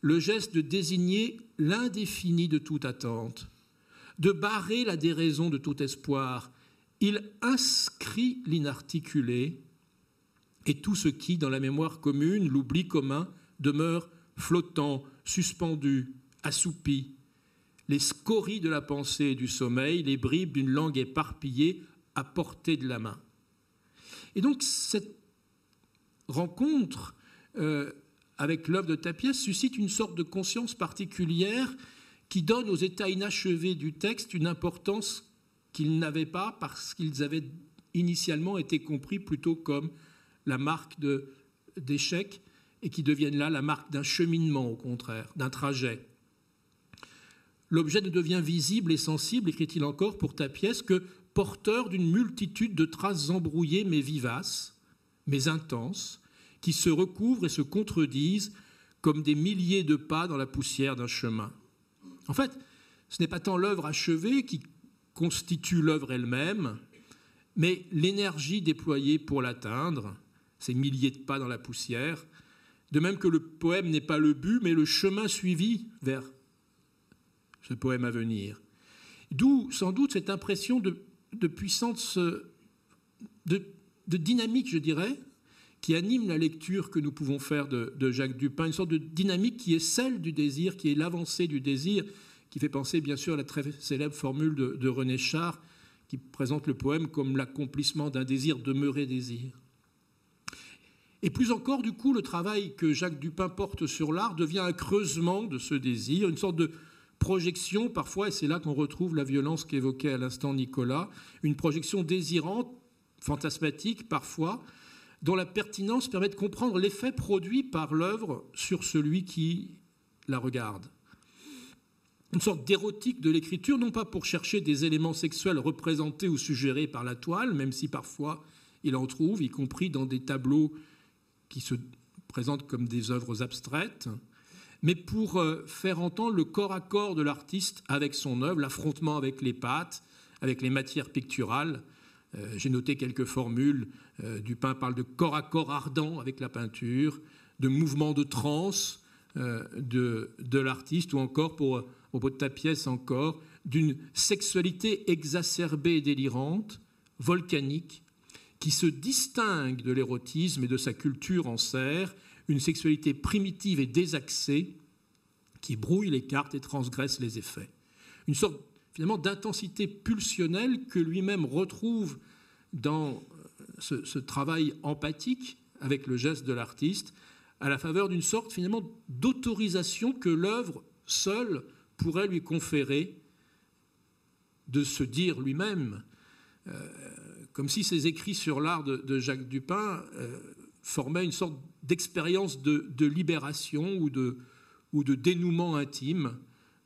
le geste de désigner l'indéfini de toute attente, de barrer la déraison de tout espoir. Il inscrit l'inarticulé et tout ce qui, dans la mémoire commune, l'oubli commun, demeure flottant, suspendu, assoupi. Les scories de la pensée et du sommeil, les bribes d'une langue éparpillée à portée de la main. Et donc cette rencontre euh, avec l'œuvre de Tapiès suscite une sorte de conscience particulière qui donne aux états inachevés du texte une importance qu'ils n'avaient pas parce qu'ils avaient initialement été compris plutôt comme la marque d'échec et qui deviennent là la marque d'un cheminement au contraire, d'un trajet. L'objet ne devient visible et sensible, écrit-il encore pour Tapiès, que porteur d'une multitude de traces embrouillées mais vivaces, mais intenses, qui se recouvrent et se contredisent comme des milliers de pas dans la poussière d'un chemin. En fait, ce n'est pas tant l'œuvre achevée qui constitue l'œuvre elle-même, mais l'énergie déployée pour l'atteindre, ces milliers de pas dans la poussière, de même que le poème n'est pas le but, mais le chemin suivi vers ce poème à venir. D'où sans doute cette impression de, puissance, de, dynamique, je dirais, qui anime la lecture que nous pouvons faire de, Jacques Dupin, une sorte de dynamique qui est celle du désir, qui est l'avancée du désir, qui fait penser bien sûr à la très célèbre formule de, de René Char, qui présente le poème comme l'accomplissement d'un désir demeuré désir. Et plus encore, du coup, le travail que Jacques Dupin porte sur l'art devient un creusement de ce désir, une sorte de projection parfois, et c'est là qu'on retrouve la violence qu'évoquait à l'instant Nicolas, une projection désirante, fantasmatique parfois, dont la pertinence permet de comprendre l'effet produit par l'œuvre sur celui qui la regarde. Une sorte d'érotique de l'écriture, non pas pour chercher des éléments sexuels représentés ou suggérés par la toile, même si parfois il en trouve, y compris dans des tableaux qui se présentent comme des œuvres abstraites, mais pour euh, faire entendre le corps à corps de l'artiste avec son œuvre, l'affrontement avec les pâtes, avec les matières picturales, j'ai noté quelques formules. Euh, Dupin parle de corps à corps ardent avec la peinture, de mouvement de transe euh, de, de l'artiste, ou encore, pour, au bout de ta pièce encore, d'une sexualité exacerbée et délirante, volcanique, qui se distingue de l'érotisme et de sa culture en serre, une sexualité primitive et désaxée, qui brouille les cartes et transgresse les effets. Une sorte finalement d'intensité pulsionnelle que lui-même retrouve dans ce, ce, travail empathique avec le geste de l'artiste, à la faveur d'une sorte finalement d'autorisation que l'œuvre seule pourrait lui conférer de se dire lui-même, euh, comme si ses écrits sur l'art de, Jacques Dupin euh, formaient une sorte d'expérience de, libération ou de, ou de dénouement intime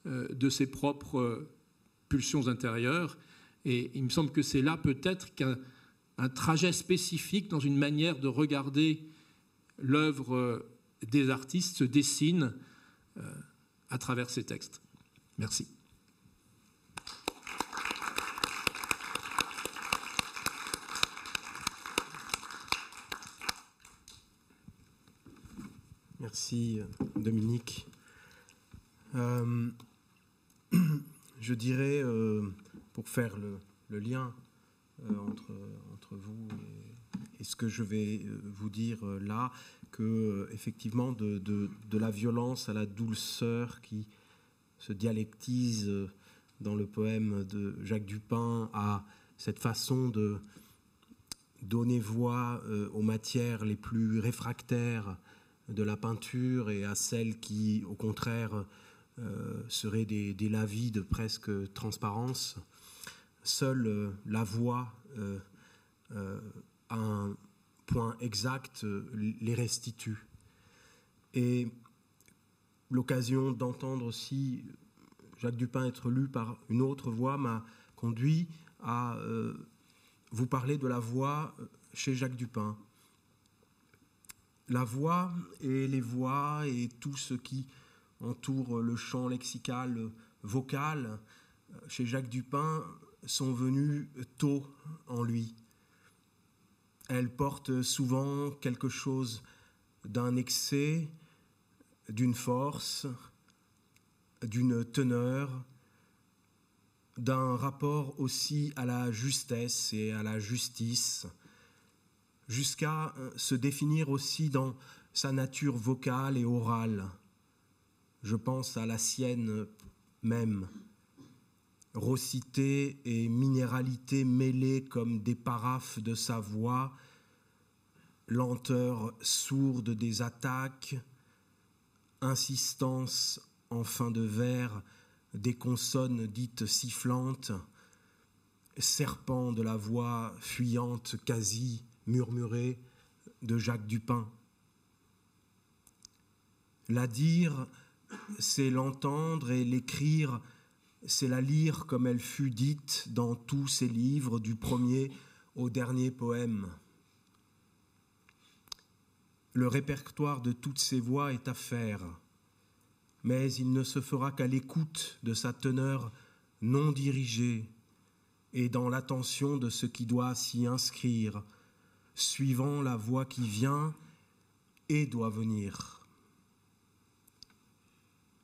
euh, de ses propres pulsions intérieures. Et il me semble que c'est là peut-être qu'un trajet spécifique dans une manière de regarder l'œuvre euh, des artistes se dessine euh, à travers ces textes. Merci. Merci Dominique. Euh, je dirais, euh, pour faire le, lien euh, entre, vous et, ce que je vais euh, vous dire là, que effectivement de, la violence à la douceur qui se dialectise dans le poème de Jacques Dupin à cette façon de donner voix aux matières les plus réfractaires de la peinture et à celles qui, au contraire, seraient des, lavis de presque transparence. Seule euh, la voix, euh, à un point exact, les restitue. Et l'occasion d'entendre aussi Jacques Dupin être lu par une autre voix m'a conduit à vous parler de la voix chez Jacques Dupin. La voix et les voix et tout ce qui entoure le champ lexical vocal chez Jacques Dupin sont venus tôt en lui. Elles portent souvent quelque chose d'un excès, d'une force, d'une teneur, d'un rapport aussi à la justesse et à la justice, jusqu'à euh, se définir aussi dans sa nature vocale et orale. Je pense à la sienne même. Rossité et minéralité mêlées comme des paraphes de sa voix, lenteur sourde des attaques, insistance en fin de vers des consonnes dites sifflantes, serpent de la voix fuyante quasi murmurée de Jacques Dupin. La dire, c'est l'entendre et l'écrire, c'est la lire comme elle fut dite dans tous ses livres, du premier au dernier poème. Le répertoire de toutes ces voix est à faire mais il ne se fera qu'à l'écoute de sa teneur non dirigée et dans l'attention de ce qui doit s'y inscrire, suivant la voix qui vient et doit venir.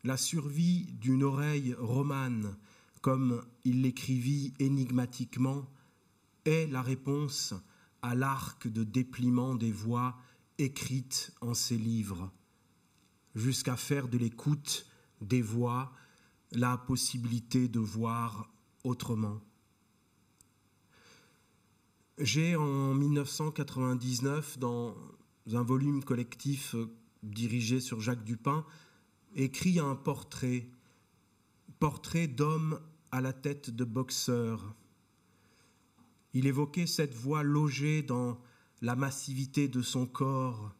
La survie d'une oreille romane, comme il l'écrivit énigmatiquement, est la réponse à l'arc de dépliement des voix écrites en ses livres jusqu'à faire de l'écoute des voix la possibilité de voir autrement. J'ai en 1999, dans un volume collectif dirigé sur Jacques Dupin, écrit un portrait, portrait d'homme à la tête de boxeur. Il évoquait cette voix logée dans la massivité de son corps,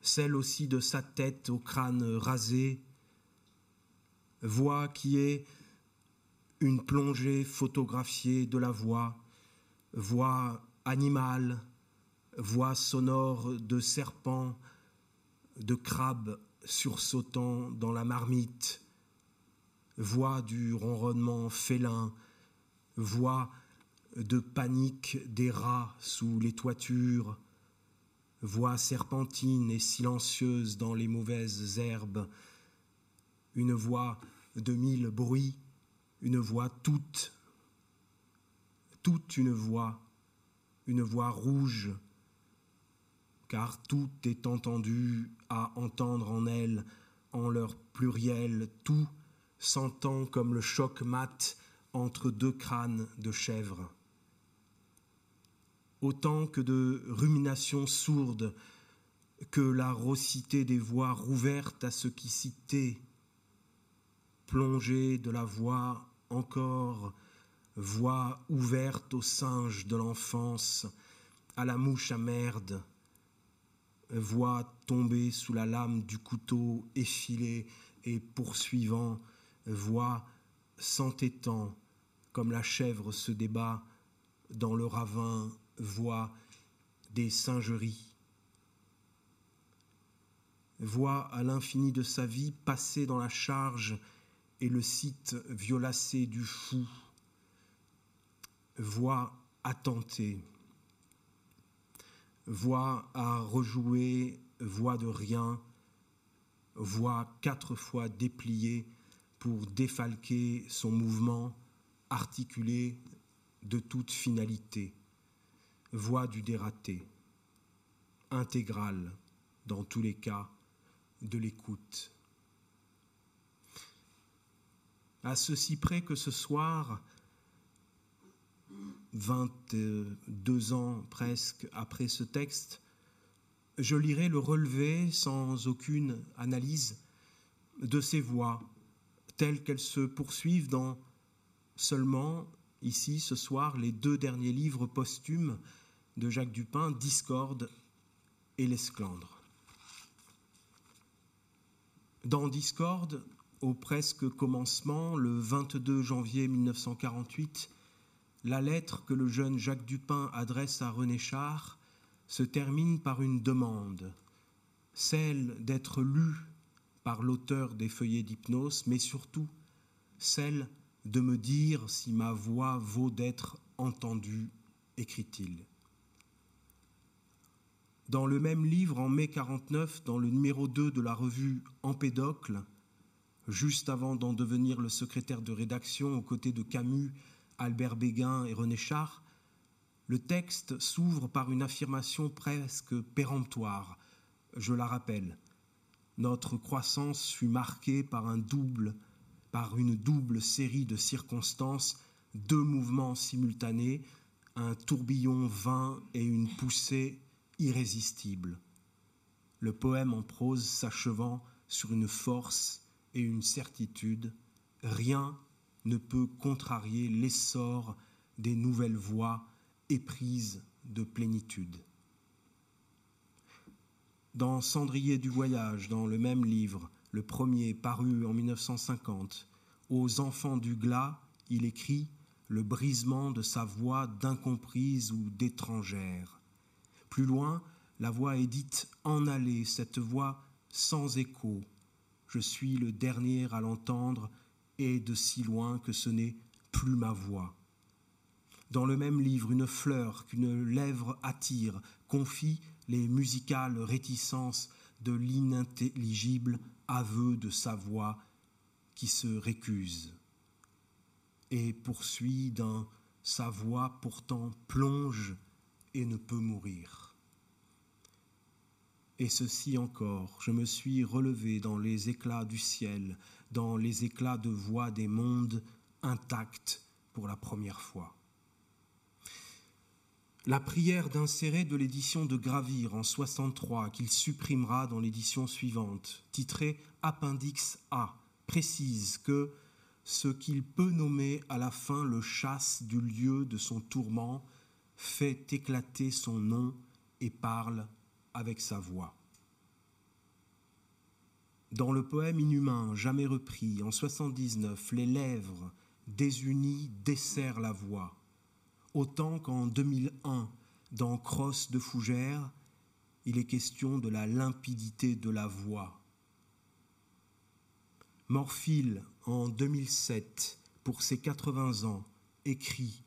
celle aussi de sa tête au crâne rasé, voix qui est une plongée photographiée de la voix, voix animale, voix sonore de serpent, de crabe sursautant dans la marmite, voix du ronronnement félin, voix de panique des rats sous les toitures, voix serpentine et silencieuse dans les mauvaises herbes, une voix de mille bruits, une voix toute, toute une voix, une voix rouge, car tout est entendu à entendre en elle, en leur pluriel, tout s'entend comme le choc mat entre deux crânes de chèvre autant que de ruminations sourdes, que la rossité des voix rouvertes à ce qui citait, plongée de la voix encore, voix ouverte au singe de l'enfance, à la mouche à merde, voix tombée sous la lame du couteau effilé et poursuivant, voix s'entêtant comme la chèvre se débat dans le ravin voix des singeries, voix à l'infini de sa vie passée dans la charge et le site violacé du fou, voix attentée, voix à rejouer, voix de rien, voix quatre fois dépliée pour défalquer son mouvement articulé de toute finalité voix du dératé, intégrale dans tous les cas de l'écoute. À ceci près que ce soir, 22 ans presque après ce texte, je lirai le relevé sans aucune analyse de ces voix telles qu'elles se poursuivent dans seulement, ici, ce soir, les deux derniers livres posthumes de Jacques Dupin, Discorde et l'Esclandre. Dans Discorde, au presque commencement, le 22 janvier 1948, la lettre que le jeune Jacques Dupin adresse à René Char se termine par une demande. celle d'être lue par l'auteur des feuillets d'hypnose, mais surtout celle de me dire si ma voix vaut d'être entendue, écrit-il. Dans le même livre, en mai 49, dans le numéro 2 de la revue Empédocle, juste avant d'en devenir le secrétaire de rédaction aux côtés de Camus, Albert Béguin et René Char, le texte s'ouvre par une affirmation presque péremptoire. Je la rappelle. Notre croissance fut marquée par un double, par une double série de circonstances, deux mouvements simultanés, un tourbillon vain et une poussée irrésistible. Le poème en prose s'achevant sur une force et une certitude, rien ne peut contrarier l'essor des nouvelles voies éprises de plénitude. Dans Cendrier du voyage, dans le même livre, le premier paru en 1950, aux enfants du glas, il écrit le brisement de sa voix d'incomprise ou d'étrangère. Plus loin, la voix est dite en allée, cette voix sans écho. Je suis le dernier à l'entendre de si loin que ce n'est plus ma voix. Dans le même livre, une fleur qu'une lèvre attire confie les musicales réticences de l'inintelligible aveu de sa voix qui se récuse et poursuit d'un sa voix pourtant plonge et ne peut mourir. Et ceci encore, je me suis relevé dans les éclats du ciel, dans les éclats de voix des mondes intacts pour la première fois. La prière d'insérer de l'édition de Gravir en 63, qu'il supprimera dans l'édition suivante, titrée Appendix A, précise que ce qu'il peut nommer à la fin le chasse du lieu de son tourment fait éclater son nom et parle avec sa voix. Dans le poème inhumain, jamais repris, en 79, les lèvres désunies desserrent la voix autant qu'en 2001, dans Crosse de Fougère, il est question de la limpidité de la voix. Morphile, en 2007, pour ses 80 ans, écrit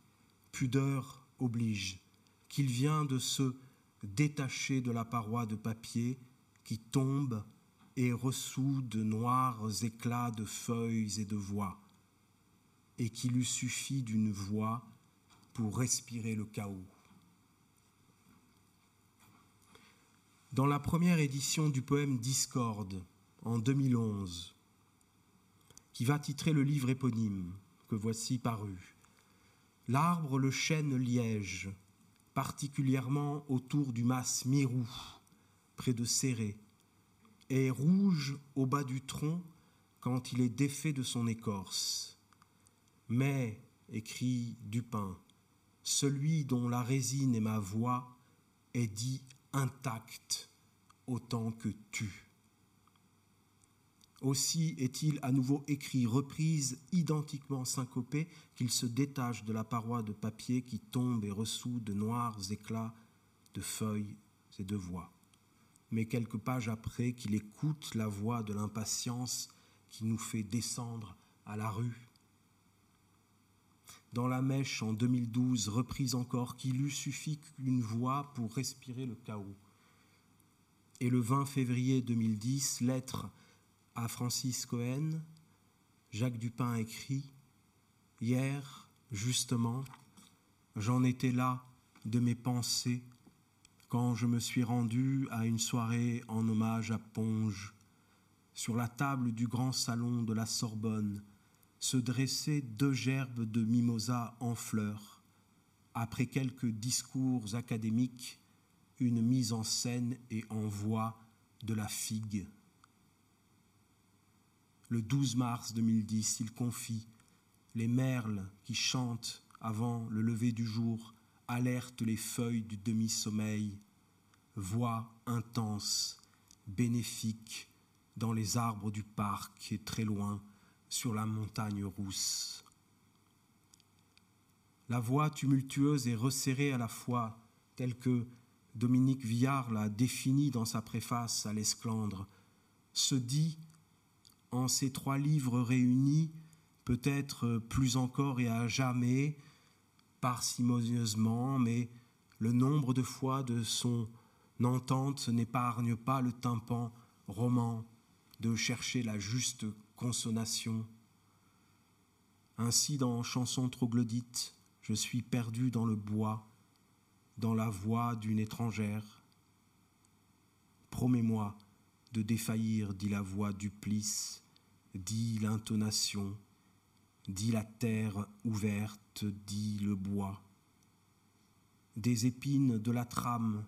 Pudeur oblige, qu'il vient de se détacher de la paroi de papier qui tombe et ressout de noirs éclats de feuilles et de voix, et qu'il lui suffit d'une voix pour respirer le chaos. Dans la première édition du poème Discorde, en 2011, qui va titrer le livre éponyme que voici paru, l'arbre le chêne liège, particulièrement autour du mas Mirou, près de Serré, est rouge au bas du tronc quand il est défait de son écorce. Mais, écrit Dupin, celui dont la résine est ma voix est dit intact autant que tu. Aussi est-il à nouveau écrit, reprise identiquement syncopée, qu'il se détache de la paroi de papier qui tombe et ressout de noirs éclats de feuilles et de voix. Mais quelques pages après, qu'il écoute la voix de l'impatience qui nous fait descendre à la rue dans la mèche en 2012, reprise encore, qu'il eût suffi qu'une voix pour respirer le chaos. Et le 20 février 2010, lettre à Francis Cohen, Jacques Dupin écrit Hier, justement, j'en étais là de mes pensées quand je me suis rendu à une soirée en hommage à Ponge, sur la table du grand salon de la Sorbonne, se dressaient deux gerbes de mimosa en fleurs. Après quelques discours académiques, une mise en scène et en voix de la figue. Le 12 mars 2010, il confie Les merles qui chantent avant le lever du jour alertent les feuilles du demi-sommeil. Voix intense, bénéfique, dans les arbres du parc et très loin, sur la montagne rousse. La voix tumultueuse et resserrée à la fois, telle que Dominique Villard l'a défini dans sa préface à l'Esclandre, se dit, en ces trois livres réunis, peut-être plus encore et à jamais, parcimonieusement, mais le nombre de fois de son entente n'épargne pas le tympan roman de chercher la juste consonation. Ainsi, dans Chanson troglodyte, je suis perdu dans le bois, dans la voix d'une étrangère. Promets-moi de défaillir, dit la voix duplice, dit l'intonation, dit la terre ouverte, dit le bois. Des épines de la trame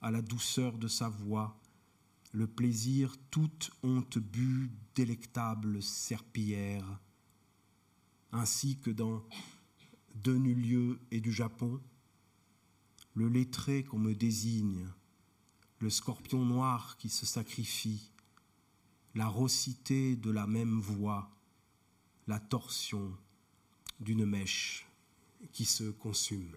à la douceur de sa voix, le plaisir toute honte bu délectable serpillière, ainsi que dans de nus lieux et du Japon, le lettré qu'on me désigne, le scorpion noir qui se sacrifie, la rossité de la même voix, la torsion d'une mèche qui se consume.